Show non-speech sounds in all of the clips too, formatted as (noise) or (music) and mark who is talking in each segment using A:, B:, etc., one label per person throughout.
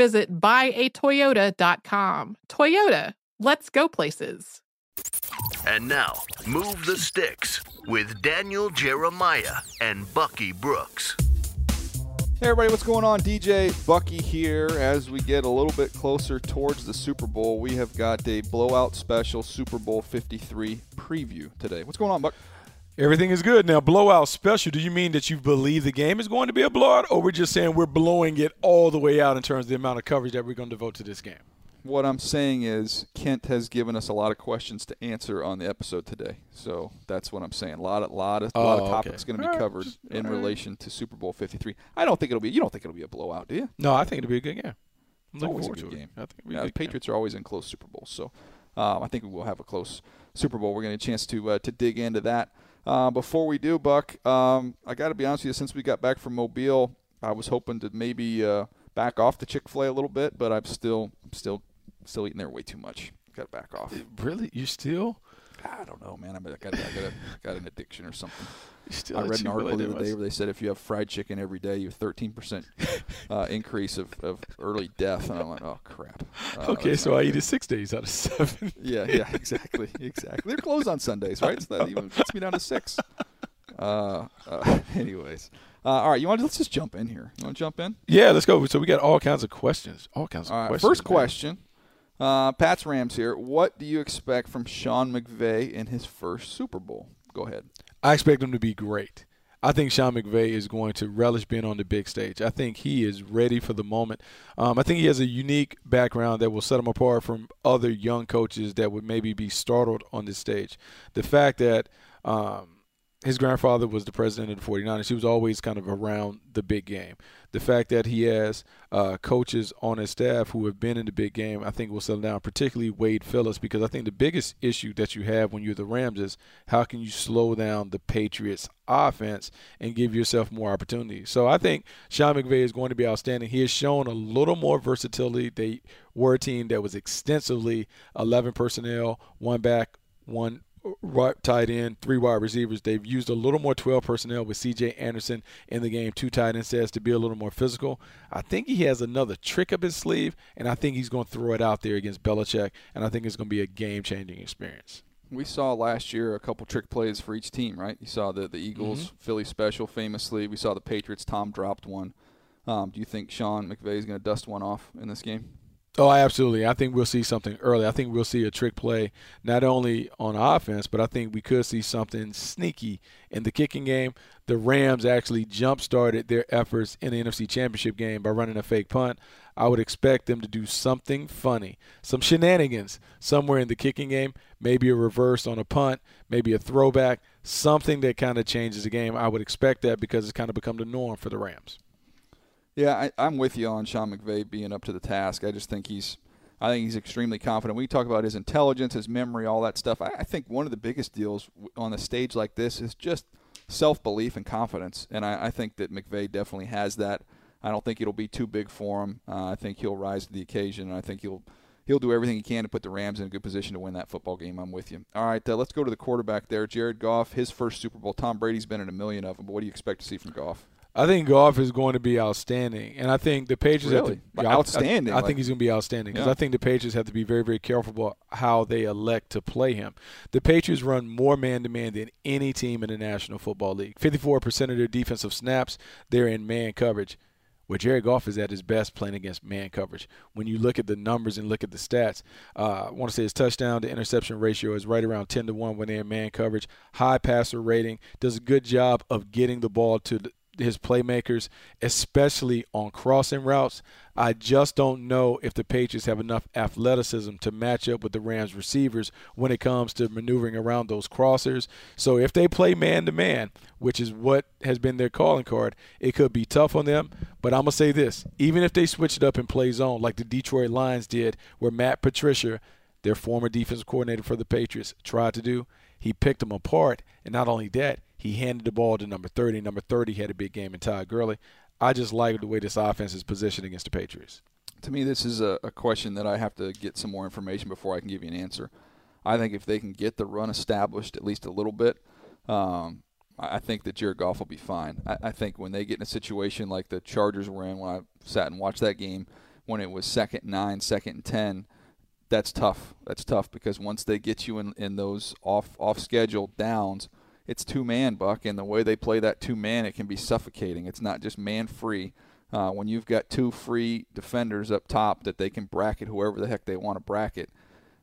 A: visit buyatoyota.com. Toyota, let's go places.
B: And now, Move the Sticks with Daniel Jeremiah and Bucky Brooks.
C: Hey everybody, what's going on? DJ Bucky here. As we get a little bit closer towards the Super Bowl, we have got a blowout special Super Bowl 53 preview today. What's going on, Buck?
D: Everything is good. Now, blowout special, do you mean that you believe the game is going to be a blowout, or we're just saying we're blowing it all the way out in terms of the amount of coverage that we're going to devote to this game?
C: What I'm saying is Kent has given us a lot of questions to answer on the episode today. So that's what I'm saying. A lot of lot of,
D: Oh,
C: lot of
D: okay.
C: topics going to be
D: right,
C: covered
D: just-
C: in
D: right.
C: relation to Super Bowl 53. I don't think it'll be you don't think it'll be a blowout, do you?
D: No, I think it'll be a good game. I'm
C: It's
D: looking
C: always a
D: forward
C: good
D: to it.
C: game.
D: I think
C: Yeah, the
D: good game.
C: Patriots are always in close Super Bowls, so um, I think we will have a close Super Bowl. We're going to get a chance to uh, to dig into that. Uh, before we do, Buck, um, I got to be honest with you. Since we got back from Mobile, I was hoping to maybe uh, back off the Chick Fil A a little bit, but I'm still still still eating there way too much. Got to back off.
D: Really? You still?
C: I don't know, man. I, mean, I got I got, a, got an addiction or something. (laughs)
D: Still
C: I read an article the other day where they said if you have fried chicken every day, you have 13% uh, (laughs) increase of, of early death. And I'm like, oh, crap. Uh.
D: Okay, so I
C: good.
D: eat it six days out of seven. (laughs)
C: Yeah, yeah, exactly, exactly. They're closed on Sundays, right? So that even gets me down to six. Uh, uh, anyways, uh, all right. You want to let's just jump in here. You want to jump in?
D: yeah, let's go. So we got all kinds of questions. All kinds of
C: All right.
D: questions.
C: First
D: man.
C: question. Uh, Pat's Rams here. What do you expect from Sean McVay in his first Super Bowl? Go ahead.
D: I expect him to be great. I think Sean McVay is going to relish being on the big stage. I think he is ready for the moment. Um, I think he has a unique background that will set him apart from other young coaches that would maybe be startled on this stage. The fact that um, his grandfather was the president of the 49ers, he was always kind of around the big game. The fact that he has uh, coaches on his staff who have been in the big game, I think will settle down, particularly Wade Phillips, because I think the biggest issue that you have when you're the Rams is how can you slow down the Patriots' offense and give yourself more opportunity. So I think Sean McVay is going to be outstanding. He has shown a little more versatility. They were a team that was extensively 11 personnel, one back, one right tight end, three wide receivers. They've used a little more 12 personnel with C.J. Anderson in the game, two tight end sets to be a little more physical. I think he has another trick up his sleeve, and I think he's going to throw it out there against Belichick, and I think it's going to be a game-changing experience.
C: We saw last year a couple trick plays for each team, right? You saw the the Eagles
D: Mm-hmm.
C: Philly special famously. We saw the Patriots. Tom dropped one. Um, do you think Sean McVay is going to dust one off in this game?
D: Oh, absolutely. I think we'll see something early. I think we'll see a trick play not only on offense, but I think we could see something sneaky in the kicking game. The Rams actually jump started their efforts in the NFC Championship game by running a fake punt. I would expect them to do something funny, some shenanigans somewhere in the kicking game, maybe a reverse on a punt, maybe a throwback, something that kind of changes the game. I would expect that because it's kind of become the norm for the Rams.
C: Yeah, I, I'm with you on Sean McVay being up to the task. I just think he's, I think he's extremely confident. We talk about his intelligence, his memory, all that stuff. I, I think one of the biggest deals on a stage like this is just self belief and confidence, and I, I think that McVay definitely has that. I don't think it'll be too big for him. Uh, I think he'll rise to the occasion, and I think he'll he'll do everything he can to put the Rams in a good position to win that football game. I'm with you. All right, uh, let's go to the quarterback there, Jared Goff. His first Super Bowl. Tom Brady's been in a million of them, but what do you expect to see from Goff?
D: I think Goff is going to be outstanding, and I think the Patriots
C: really?
D: have to
C: outstanding.
D: I, I,
C: like,
D: think he's going to be outstanding because
C: Yeah.
D: I think the Patriots have to be very, very careful about how they elect to play him. The Patriots run more man-to-man than any team in the National Football League. Fifty-four percent of their defensive snaps they're in man coverage. Where Jared Goff is at his best playing against man coverage. When you look at the numbers and look at the stats, uh, I want to say his touchdown to interception ratio is right around 10 to 1 when they're in man coverage. High passer rating, does a good job of getting the ball to the, his playmakers, especially on crossing routes. I just don't know if the Patriots have enough athleticism to match up with the Rams receivers when it comes to maneuvering around those crossers. So if they play man to man, which is what has been their calling card, it could be tough on them. But I'm going to say this even if they switch it up and play zone like the Detroit Lions did, where Matt Patricia, their former defensive coordinator for the Patriots, tried to do, he picked them apart. And not only that, he handed the ball to number 30. Number 30 had a big game in Todd Gurley. I just like the way this offense is positioned against the Patriots.
C: to me, this is a, a question that I have to get some more information before I can give you an answer. I think if they can get the run established at least a little bit, um, I think that Jared Goff will be fine. I, I think when they get in a situation like the Chargers were in when I sat and watched that game, when it was second nine, second and ten, that's tough. That's tough because once they get you in, in those off off schedule downs, it's two man buck, and the way they play that two man, it can be suffocating. It's not just man free. Uh, when you've got two free defenders up top that they can bracket whoever the heck they want to bracket,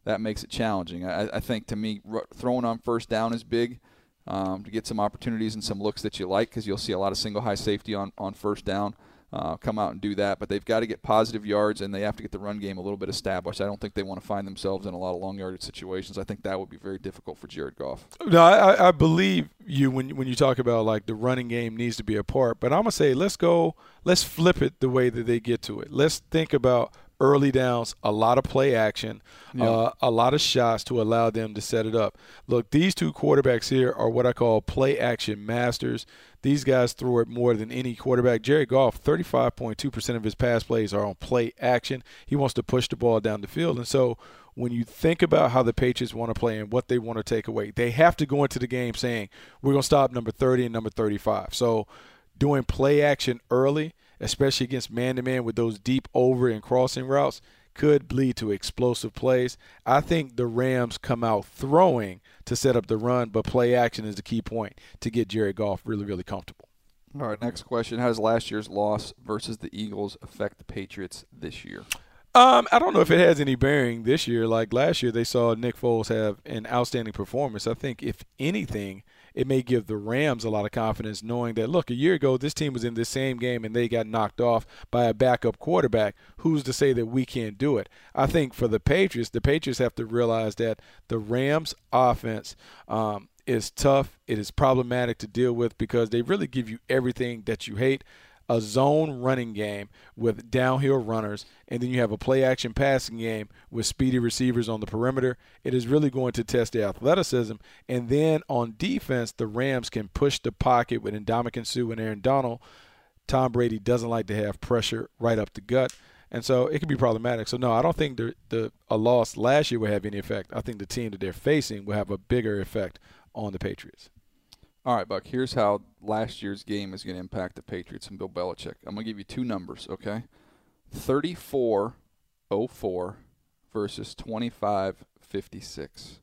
C: that makes it challenging. I, I think to me, r- throwing on first down is big um, to get some opportunities and some looks that you like because you'll see a lot of single high safety on, on first down. Uh, come out and do that, but they've got to get positive yards and they have to get the run game a little bit established. I don't think they want to find themselves in a lot of long yardage situations. I think that would be very difficult for Jared Goff.
D: No, I, I believe you when when you talk about like the running game needs to be a part. But I'm gonna say let's go, let's flip it the way that they get to it. Let's think about early downs, a lot of play action, uh, a lot of shots to allow them to set it up. Look, these two quarterbacks here are what I call play action masters. These guys throw it more than any quarterback. Jerry Goff, 35.2% of his pass plays are on play action. He wants to push the ball down the field. And so when you think about how the Patriots want to play and what they want to take away, they have to go into the game saying, we're going to stop number 30 and number 35. So doing play action early, especially against man to man with those deep over and crossing routes, could lead to explosive plays. I think the Rams come out throwing to set up the run, but play action is the key point to get Jared Goff really, really comfortable.
C: All right, next question. How does last year's loss versus the Eagles affect the Patriots this year?
D: Um, I don't know if it has any bearing this year. Like last year, they saw Nick Foles have an outstanding performance. I think, if anything, it may give the Rams a lot of confidence knowing that, look, a year ago, this team was in the same game and they got knocked off by a backup quarterback. Who's to say that we can't do it? I think for the Patriots, the Patriots have to realize that the Rams' offense um, is tough. It is problematic to deal with because they really give you everything that you hate a zone running game with downhill runners, and then you have a play action passing game with speedy receivers on the perimeter. It is really going to test their athleticism. And then on defense, the Rams can push the pocket with Ndamukong Suh and Aaron Donald. Tom Brady doesn't like to have pressure right up the gut. And so it can be problematic. So no, I don't think the, the a loss last year will have any effect. I think the team that they're facing will have a bigger effect on the Patriots.
C: All right, Buck. Here's how last year's game is going to impact the Patriots and Bill Belichick. I'm going to give you two numbers, okay? 34-04 versus 25-56.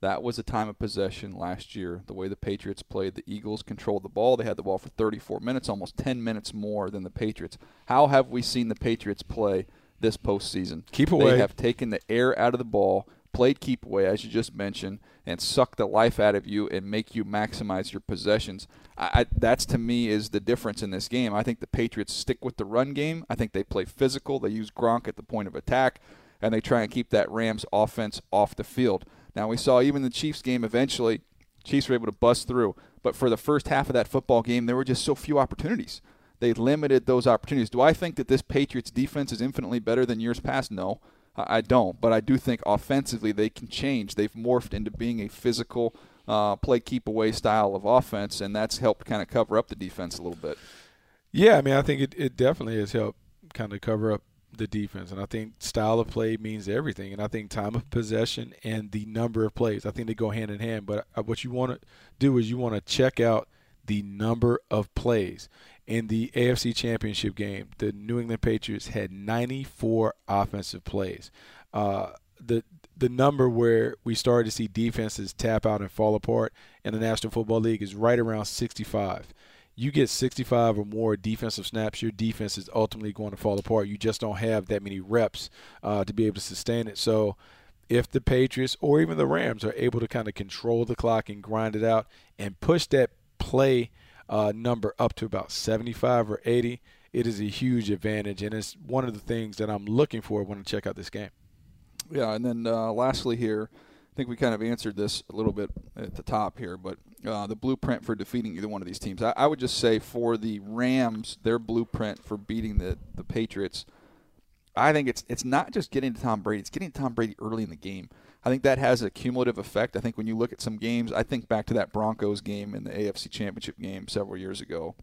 C: That was a time of possession last year. The way the Patriots played, the Eagles controlled the ball. They had the ball for 34 minutes, almost 10 minutes more than the Patriots. How have we seen the Patriots play this postseason?
D: Keep away.
C: They have taken the air out of the ball, played keep away, as you just mentioned, and suck the life out of you and make you maximize your possessions. I, I, that's to me is the difference in this game. I think the Patriots stick with the run game. I think they play physical. They use Gronk at the point of attack, and they try and keep that Rams offense off the field. Now we saw even the Chiefs game eventually, Chiefs were able to bust through, but for the first half of that football game, there were just so few opportunities. They limited those opportunities. Do I think that this Patriots defense is infinitely better than years past? No. I don't, but I do think offensively they can change. They've morphed into being a physical, uh, play keep away style of offense, and that's helped kind of cover up the defense a little bit.
D: Yeah, I mean, I think it, it definitely has helped kind of cover up the defense. And I think style of play means everything. And I think time of possession and the number of plays, I think they go hand in hand. But uh, what you want to do is you want to check out the number of plays. In the AFC Championship game, the New England Patriots had 94 offensive plays. Uh, the the number where we started to see defenses tap out and fall apart in the National Football League is right around 65 you get 65 or more defensive snaps, your defense is ultimately going to fall apart. You just don't have that many reps uh, to be able to sustain it. So, if the Patriots or even the Rams are able to kind of control the clock and grind it out and push that play uh, number up to about 75 or 80, it is a huge advantage. And it's one of the things that I'm looking for when I check out this game.
C: Yeah, and then uh, lastly here, I think we kind of answered this a little bit at the top here, but uh, the blueprint for defeating either one of these teams. I, I, would just say for the Rams, their blueprint for beating the, the Patriots, I think it's it's not just getting to Tom Brady; it's getting to Tom Brady early in the game. I think that has a cumulative effect. I think when you look at some games, I think back to that Broncos game in the AFC Championship game several years ago.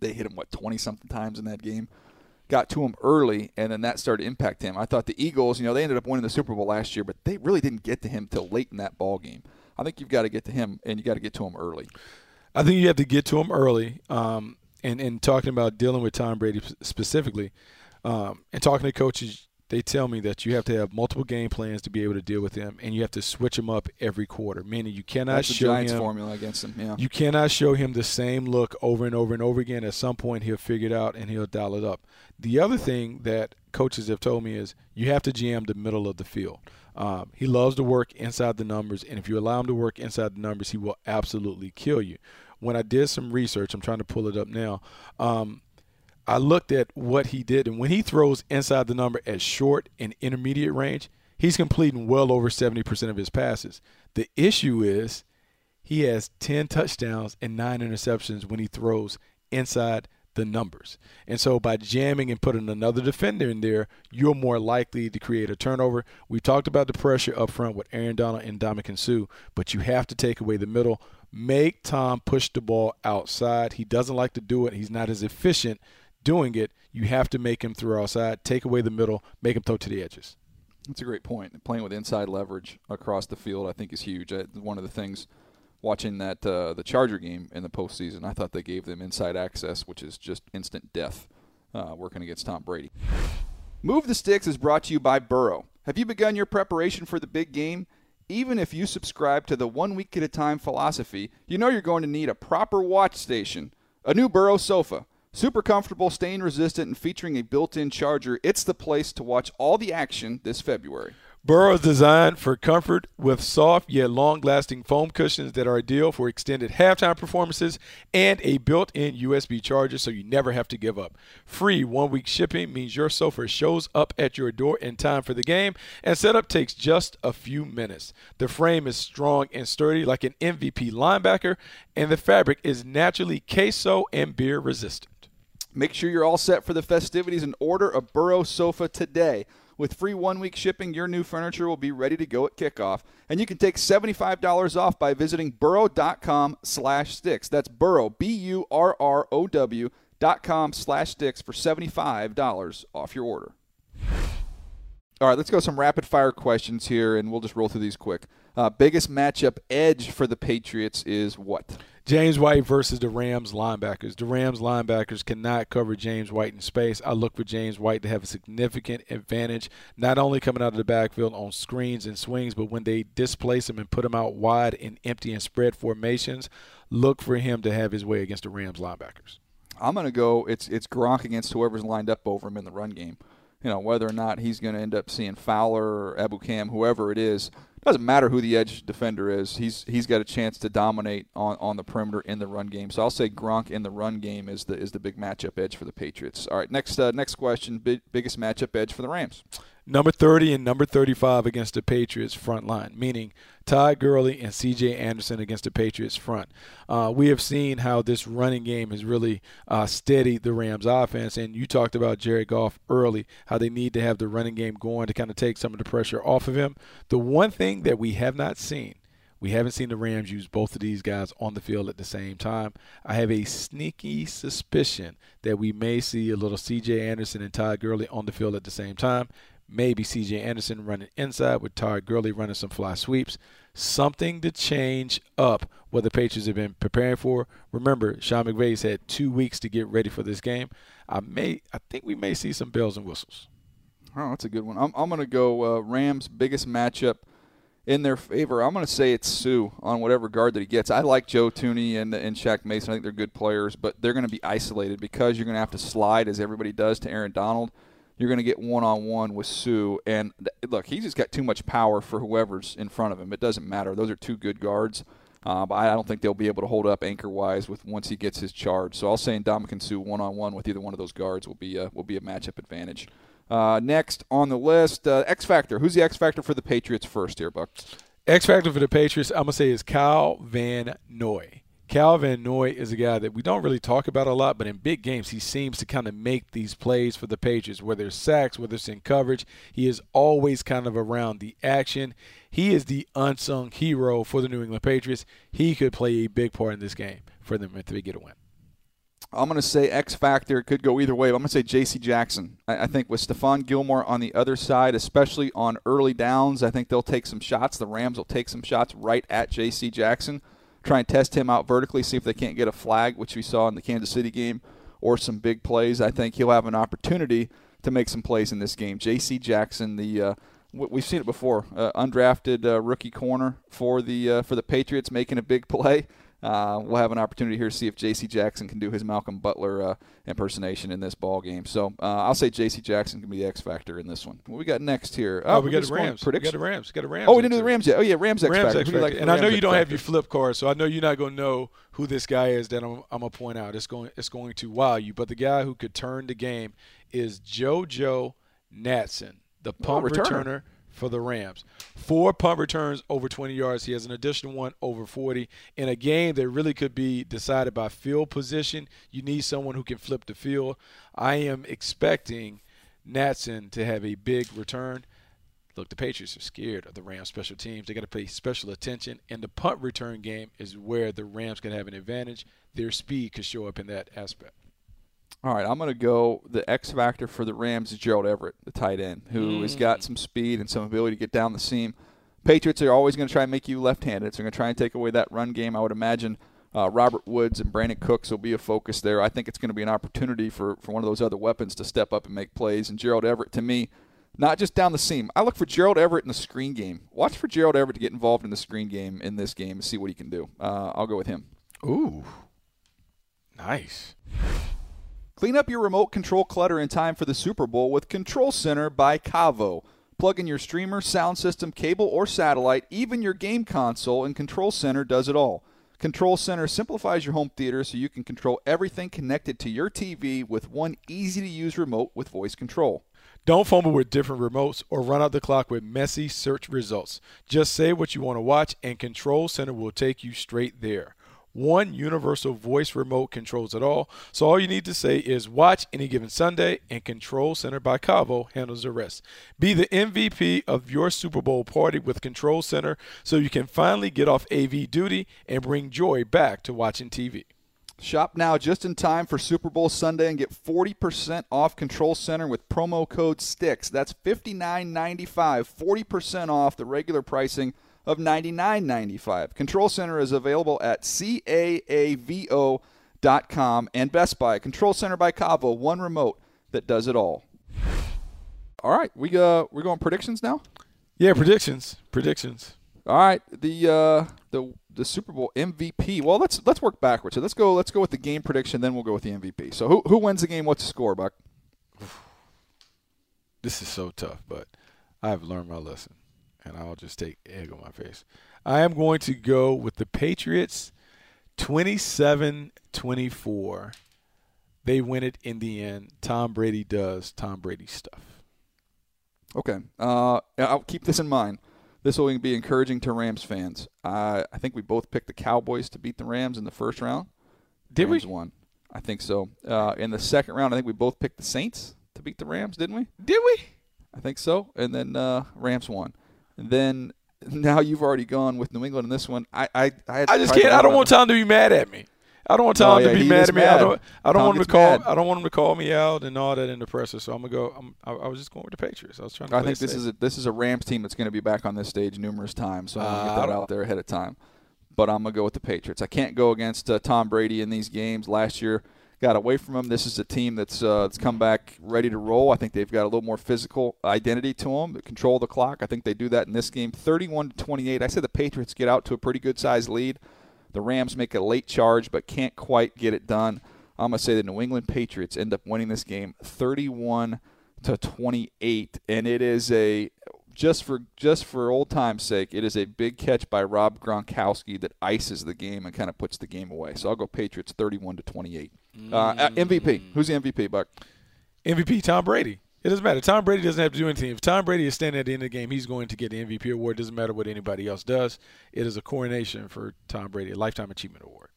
C: They hit him what twenty something times in that game got to him early, and then that started to impact him. I thought the Eagles, you know, they ended up winning the Super Bowl last year, but they really didn't get to him till late in that ball game. I think you've got to get to him, and you got to get to him early.
D: I think you have to get to him early. Um, and and talking about dealing with Tom Brady specifically, um, and talking to coaches, they tell me that you have to have multiple game plans to be able to deal with him, and you have to switch him up every quarter. Meaning you cannot
C: That's
D: show
C: Giants
D: him
C: formula against him. Yeah.
D: You cannot show him the same look over and over and over again. At some point, he'll figure it out and he'll dial it up. The other thing that coaches have told me is you have to jam the middle of the field. Um, he loves to work inside the numbers, and if you allow him to work inside the numbers, he will absolutely kill you. When I did some research, I'm trying to pull it up now. Um, I looked at what he did, and when he throws inside the number at short and intermediate range, he's completing well over 70% of his passes. The issue is he has 10 touchdowns and nine interceptions when he throws inside the numbers. And so by jamming and putting another defender in there, you're more likely to create a turnover. We talked about the pressure up front with Aaron Donald and Ndamukong Suh, but you have to take away the middle. Make Tom push the ball outside. He doesn't like to do it. He's not as efficient doing it, you have to make him throw outside, take away the middle, make him throw to the edges.
C: That's a great point. Playing with inside leverage across the field, I think, is huge. One of the things watching that uh, the Charger game in the postseason, I thought they gave them inside access, which is just instant death uh, working against Tom Brady. Move the Sticks is brought to you by Burrow. Have you begun your preparation for the big game? Even if you subscribe to the one week at a time philosophy, you know you're going to need a proper watch station, a new Burrow sofa Super comfortable, stain resistant, and featuring a built in charger, it's the place to watch all the action this February.
D: Burrow is designed for comfort with soft yet long lasting foam cushions that are ideal for extended halftime performances and a built in USB charger so you never have to give up. Free one week shipping means your sofa shows up at your door in time for the game, and setup takes just a few minutes. The frame is strong and sturdy like an MVP linebacker, and the fabric is naturally queso and beer resistant.
C: Make sure you're all set for the festivities and order a Burrow sofa today. With free one week shipping, your new furniture will be ready to go at kickoff. And you can take $75 off by visiting burrow.com slash sticks. That's burrow, B U R R O W dot com slash sticks for $75 off your order. All right, let's go some rapid fire questions here, and we'll just roll through these quick. Uh, biggest matchup edge for the Patriots is what?
D: James White versus the Rams linebackers. The Rams linebackers cannot cover James White in space. I look for James White to have a significant advantage, not only coming out of the backfield on screens and swings, but when they displace him and put him out wide in empty and spread formations, look for him to have his way against the Rams linebackers.
C: I'm going to go. It's it's Gronk against whoever's lined up over him in the run game. You know whether or not he's going to end up seeing Fowler or Ebukam, whoever it is doesn't matter who the edge defender is. He's he's got a chance to dominate on, on the perimeter in the run game. So I'll say Gronk in the run game is the is the big matchup edge for the Patriots. All right, next uh, next question. Big, biggest matchup edge for the Rams
D: number 30 and number 35 against the Patriots front line, meaning Todd Gurley and C.J. Anderson against the Patriots front. Uh, we have seen how this running game has really uh, steadied the Rams offense, and you talked about Jared Goff early, how they need to have the running game going to kind of take some of the pressure off of him. The one thing that we have not seen We haven't seen the Rams use both of these guys on the field at the same time. I have a sneaky suspicion that we may see a little C.J. Anderson and Todd Gurley on the field at the same time. Maybe C.J. Anderson running inside with Todd Gurley running some fly sweeps. Something to change up what the Patriots have been preparing for. Remember, Sean McVay's had two weeks to get ready for this game. I may, I think we may see some bells and whistles.
C: Oh, that's a good one. I'm, I'm going to go uh, Rams' biggest matchup in their favor. I'm going to say it's Suh on whatever guard that he gets. I like Joe Thuney and, and Shaq Mason. I think they're good players, but they're going to be isolated because you're going to have to slide, as everybody does, to Aaron Donald. You're going to get one on one with Suh, And look, he's just got too much power for whoever's in front of him. It doesn't matter. Those are two good guards. Uh, but I don't think they'll be able to hold up anchor wise with once he gets his charge. So I'll say Ndamukong Suh one on one with either one of those guards will be a, will be a matchup advantage. Uh, next on the list, uh, X Factor. Who's the X Factor for the Patriots first here, Buck?
D: X Factor for the Patriots, I'm going to say, is Kyle Van Noy. Kyle Van Noy is a guy that we don't really talk about a lot, but in big games, he seems to kind of make these plays for the Patriots, whether it's sacks, whether it's in coverage. He is always kind of around the action. He is the unsung hero for the New England Patriots. He could play a big part in this game for them if they get a win.
C: I'm going to say X Factor. It could go either way. I'm going to say J.C. Jackson. I, I, think with Stephon Gilmore on the other side, especially on early downs, I think they'll take some shots. The Rams will take some shots right at J.C. Jackson, try and test him out vertically, see if they can't get a flag, which we saw in the Kansas City game, or some big plays. I think he'll have an opportunity to make some plays in this game. J.C. Jackson, the uh, we've seen it before, uh, undrafted uh, rookie corner for the uh, for the Patriots, making a big (laughs) play uh, we'll have an opportunity here to see if J.C. Jackson can do his Malcolm Butler uh, impersonation in this ball game. So uh, I'll say J.C. Jackson can be the X factor in this one. What we got next here?
D: Oh, we got the Rams. We got the Rams. We got the Rams.
C: Oh, we didn't do the Rams yet. Oh yeah, Rams X
D: Rams
C: factor.
D: X factor. Like and I know you don't have your flip card, so I know you're not going to know who this guy is that I'm, I'm gonna point out. It's going it's going to wow you. But the guy who could turn the game is JoJo Natson, the oh, punt oh, returner. returner for the Rams. Four punt returns over 20 yards. He has an additional one over 40. In a game that really could be decided by field position, you need someone who can flip the field. I am expecting Natson to have a big return. Look, the Patriots are scared of the Rams special teams. They got to pay special attention. And the punt return game is where the Rams can have an advantage. Their speed could show up in that aspect.
C: All right, I'm going to go the X factor for the Rams is Gerald Everett, the tight end, who mm. has got mm. some speed and some ability to get down the seam. Patriots are always going to try and make you left-handed, so they're going to try and take away that run game. I would imagine uh, Robert Woods and Brandin Cooks will be a focus there. I think it's going to be an opportunity for, for one of those other weapons to step up and make plays. And Gerald Everett, to me, not just down the seam. I look for Gerald Everett in the screen game. Watch for Gerald Everett to get involved in the screen game in this game and see what he can do. Uh, I'll go with him.
D: Ooh, nice.
C: Clean up your remote control clutter in time for the Super Bowl with Control Center by Caavo. Plug in your streamer, sound system, cable, or satellite, even your game console, and Control Center does it all. Control Center simplifies your home theater so you can control everything connected to your TV with one easy to use remote with voice control.
D: Don't fumble with different remotes or run out the clock with messy search results. Just say what you want to watch, and Control Center will take you straight there. One universal voice remote controls it all. So all you need to say is watch any given Sunday, and Control Center by Caavo handles the rest. Be the MVP of your Super Bowl party with Control Center so you can finally get off AV duty and bring joy back to watching TV.
C: Shop now just in time for Super Bowl Sunday and get 40% off Control Center with promo code STICKS. That's $59.95, 40% off the regular pricing of $99.95. Control Center is available at caavo.com and Best Buy. Control Center by Caavo, one remote that does it all. All right, we uh we're going predictions now.
D: Yeah, predictions, predictions.
C: All right, the uh, the the Super Bowl MVP. Well, let's let's work backwards. So let's go let's go with the game prediction, then we'll go with the MVP. So who who wins the game? What's the score, Buck?
D: This is so tough, but I've learned my lesson and I'll just take egg on my face. I am going to go with the Patriots 27 24. They win it in the end. Tom Brady does Tom Brady stuff.
C: Okay. Uh, I'll keep this in mind. This will be encouraging to Rams fans. Uh, I think we both picked the Cowboys to beat the Rams in the first round.
D: Did
C: Rams
D: we?
C: Won. I think so. Uh, in the second round, I think we both picked the Saints to beat the Rams, didn't we?
D: Did we?
C: I think so. And then uh, Rams won. Then now you've already gone with New England in this one. I I I,
D: I just can't. I don't want Tom to be mad at me. I don't want Tom
C: Oh, yeah,
D: to be mad at me.
C: mad.
D: I don't. I don't
C: Tom
D: want him to call.
C: mad.
D: I don't want him to call me out and all that in the presser. So I'm gonna go. I'm, I, I was just going with the Patriots. I was trying to.
C: I think this
D: safe.
C: is a this is a Rams team that's going to be back on this stage numerous times. So I'm
D: Uh,
C: going to
D: I
C: get that out there ahead of time. But I'm going to go with the Patriots. I can't go against uh, Tom Brady in these games. Last year, got away from them. This is a team that's uh, that's come back ready to roll. I think they've got a little more physical identity to them. Control the clock. I think they do that in this game. 31 to 28. I said the Patriots get out to a pretty good sized lead. The Rams make a late charge, but can't quite get it done. I'm to say the New England Patriots end up winning this game 31 to 28, and it is a just for just for old time's sake, it is a big catch by Rob Gronkowski that ices the game and kind of puts the game away. So I'll go Patriots 31 to 28. Uh, uh, MVP. Who's the MVP, Buck?
D: MVP Tom Brady. It doesn't matter. Tom Brady doesn't have to do anything. If Tom Brady is standing at the end of the game, he's going to get the MVP award. It Doesn't matter what anybody else does. It is a coronation for Tom Brady, a lifetime achievement award.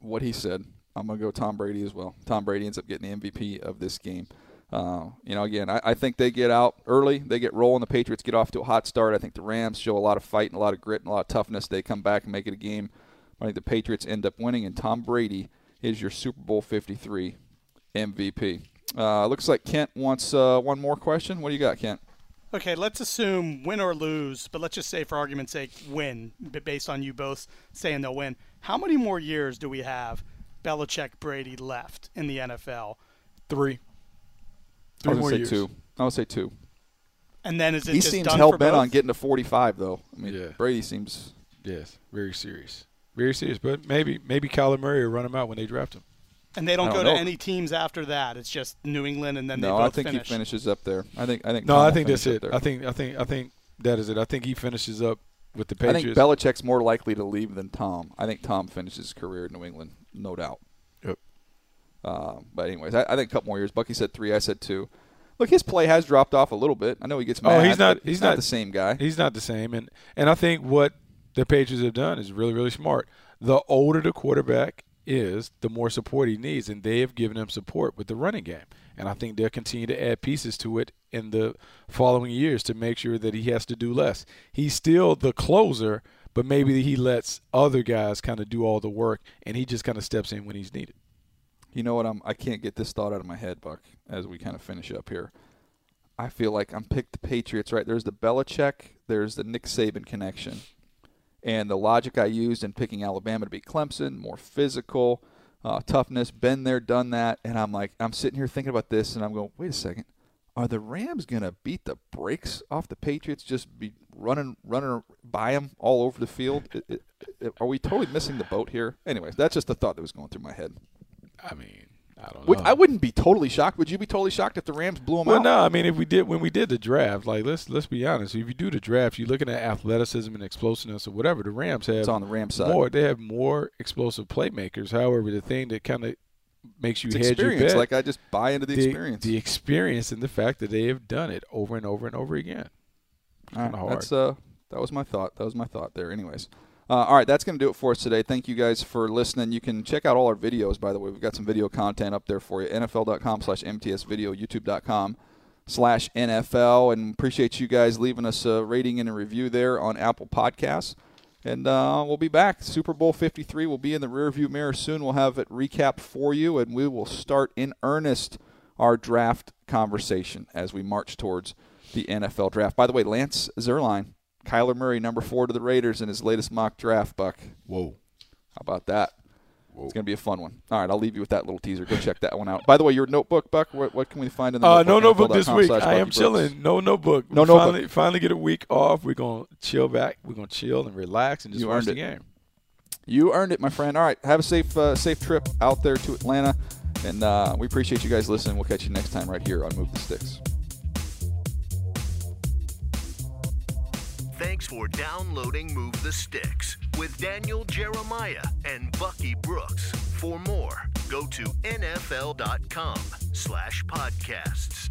C: What he said. I'm gonna go Tom Brady as well. Tom Brady ends up getting the MVP of this game. Uh, you know, again, I, I think they get out early. They get rolling. The Patriots get off to a hot start. I think the Rams show a lot of fight and a lot of grit and a lot of toughness. They come back and make it a game. I think the Patriots end up winning, and Tom Brady is your Super Bowl 53 MVP. Uh, looks like Kent wants uh, one more question. What do you got, Kent?
E: Okay, let's assume win or lose, but let's just say for argument's sake, win, based on you both saying they'll win. How many more years do we have Belichick Brady left in the NFL?
D: Three.
C: I
D: Three
C: was
D: more
C: gonna
D: years.
C: two. I would say two.
E: And then is it
C: He
E: just
C: seems
E: done
C: hell
E: for
C: bent on getting to 45, though. I mean,
D: Yeah.
C: Brady seems.
D: Yes, very serious. Very serious. But maybe maybe Kyler Murray will run him out when they draft him.
E: And they don't, go
C: don't
E: to
C: know.
E: any teams after that. It's just New England, and then they
C: No,
E: both
C: I think
E: finish.
C: he finishes up there. I think. I think.
D: No,
C: Tom
D: I think that's it. I think I think I think that is it. I think he finishes up with the Patriots.
C: I
D: Patriots.
C: think Belichick's more likely to leave than Tom. I think Tom finishes his career in New England, no doubt.
D: Yep.
C: Uh, but anyways, I, I think a couple more years. Bucky said three. I said two. Look, his play has dropped off a little bit. I know he gets
D: Oh, he's not-
C: but
D: he's
C: not,
D: not-
C: the same guy.
D: He's not the same, and and I think what the Patriots have done is really really smart. The older the quarterback is, the more support he needs, and they have given him support with the running game. And I think they'll continue to add pieces to it in the following years to make sure that he has to do less. He's still the closer, but maybe he lets other guys kind of do all the work, and he just kind of steps in when he's needed.
C: You know what? I'm. I can't get this thought out of my head, Buck. As we kind of finish up here, I feel like I'm picked the Patriots. Right? There's the Belichick. There's the Nick Saban connection, and the logic I used in picking Alabama to beat Clemson, more physical, uh, toughness. Been there, done that, and I'm like, I'm sitting here thinking about this, and I'm going, wait a second. Are the Rams gonna beat the brakes off the Patriots? Just be running, running by them all over the field? It- it- it- are we totally missing the boat here? Anyways, that's just the thought that was going through my head.
D: I mean, I don't know.
C: I wouldn't be totally shocked. Would you be totally shocked if the Rams blew them
D: Well,
C: out?
D: no, I mean, if we did when we did the draft, like let's let's be honest, if you do the draft, you're looking at athleticism and explosiveness or whatever. The Rams have
C: It's on the Rams side.
D: more. They have more explosive playmakers. However, the thing that kind of makes you
C: It's
D: hedge your
C: experience.
D: bet,
C: Like I just buy into the,
D: the
C: experience.
D: the experience, and the fact that they have done it over and over and over again.
C: Right. That's uh, that was my thought. That was my thought there. Anyways, uh, all right, that's going to do it for us today. Thank you guys for listening. You can check out all our videos. By the way, we've got some video content up there for you. NFL.com slash MTS video, YouTube.com slash NFL, and appreciate you guys leaving us a rating and a review there on Apple Podcasts. And uh, we'll be back. Super Bowl 53 will be in the rearview mirror soon. We'll have it recapped for you, and we will start in earnest our draft conversation as we march towards the NFL draft. By the way, Lance Zierlein, Kyler Murray, number four to the Raiders in his latest mock draft, Buck.
D: Whoa.
C: How about that? It's going to be a fun one. All right, I'll leave you with that little teaser. Go check that one out. By the way, your notebook, Buck, what, what can we find in the
D: Uh,
C: notebook?
D: no notebook this week. I am chilling. No notebook.
C: No
D: We
C: notebook.
D: Finally, finally get a week off. We're gonna chill back. We're gonna chill and relax and just
C: You
D: watch the
C: it.
D: game.
C: You earned it, my friend. All right, have a safe uh, safe trip out there to Atlanta, and uh, we appreciate you guys listening. We'll catch you next time right here on Move the Sticks.
B: Thanks for downloading Move the Sticks with Daniel Jeremiah and Bucky Brooks. For more, go to nfl.com slash podcasts.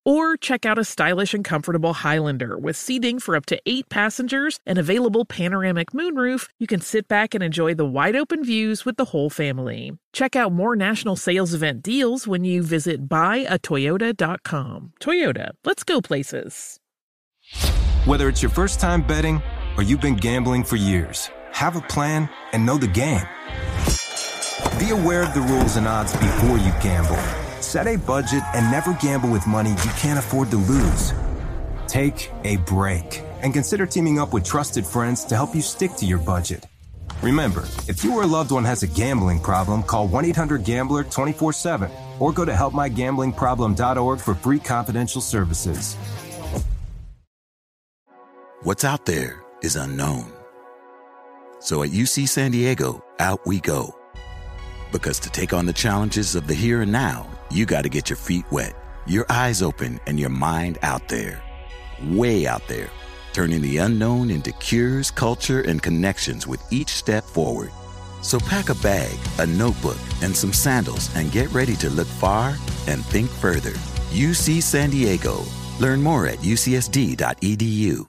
A: Or check out a stylish and comfortable Highlander with seating for up to eight passengers and available panoramic moonroof. You can sit back and enjoy the wide open views with the whole family. Check out more national sales event deals when you visit buyatoyota.com. Toyota, let's go places.
F: Whether it's your first time betting or you've been gambling for years, have a plan and know the game. Be aware of the rules and odds before you gamble. Set a budget and never gamble with money you can't afford to lose. Take a break and consider teaming up with trusted friends to help you stick to your budget. Remember, if you or a loved one has a gambling problem, call 1 800 Gambler 24 7 or go to helpmygamblingproblem.org for free confidential services.
G: What's out there is unknown. So at UC San Diego, out we go. Because to take on the challenges of the here and now, you got to get your feet wet, your eyes open, and your mind out there. Way out there turning the unknown into cures, culture, and connections with each step forward. So pack a bag, a notebook, and some sandals and get ready to look far and think further. UC San Diego. Learn more at ucsd.edu.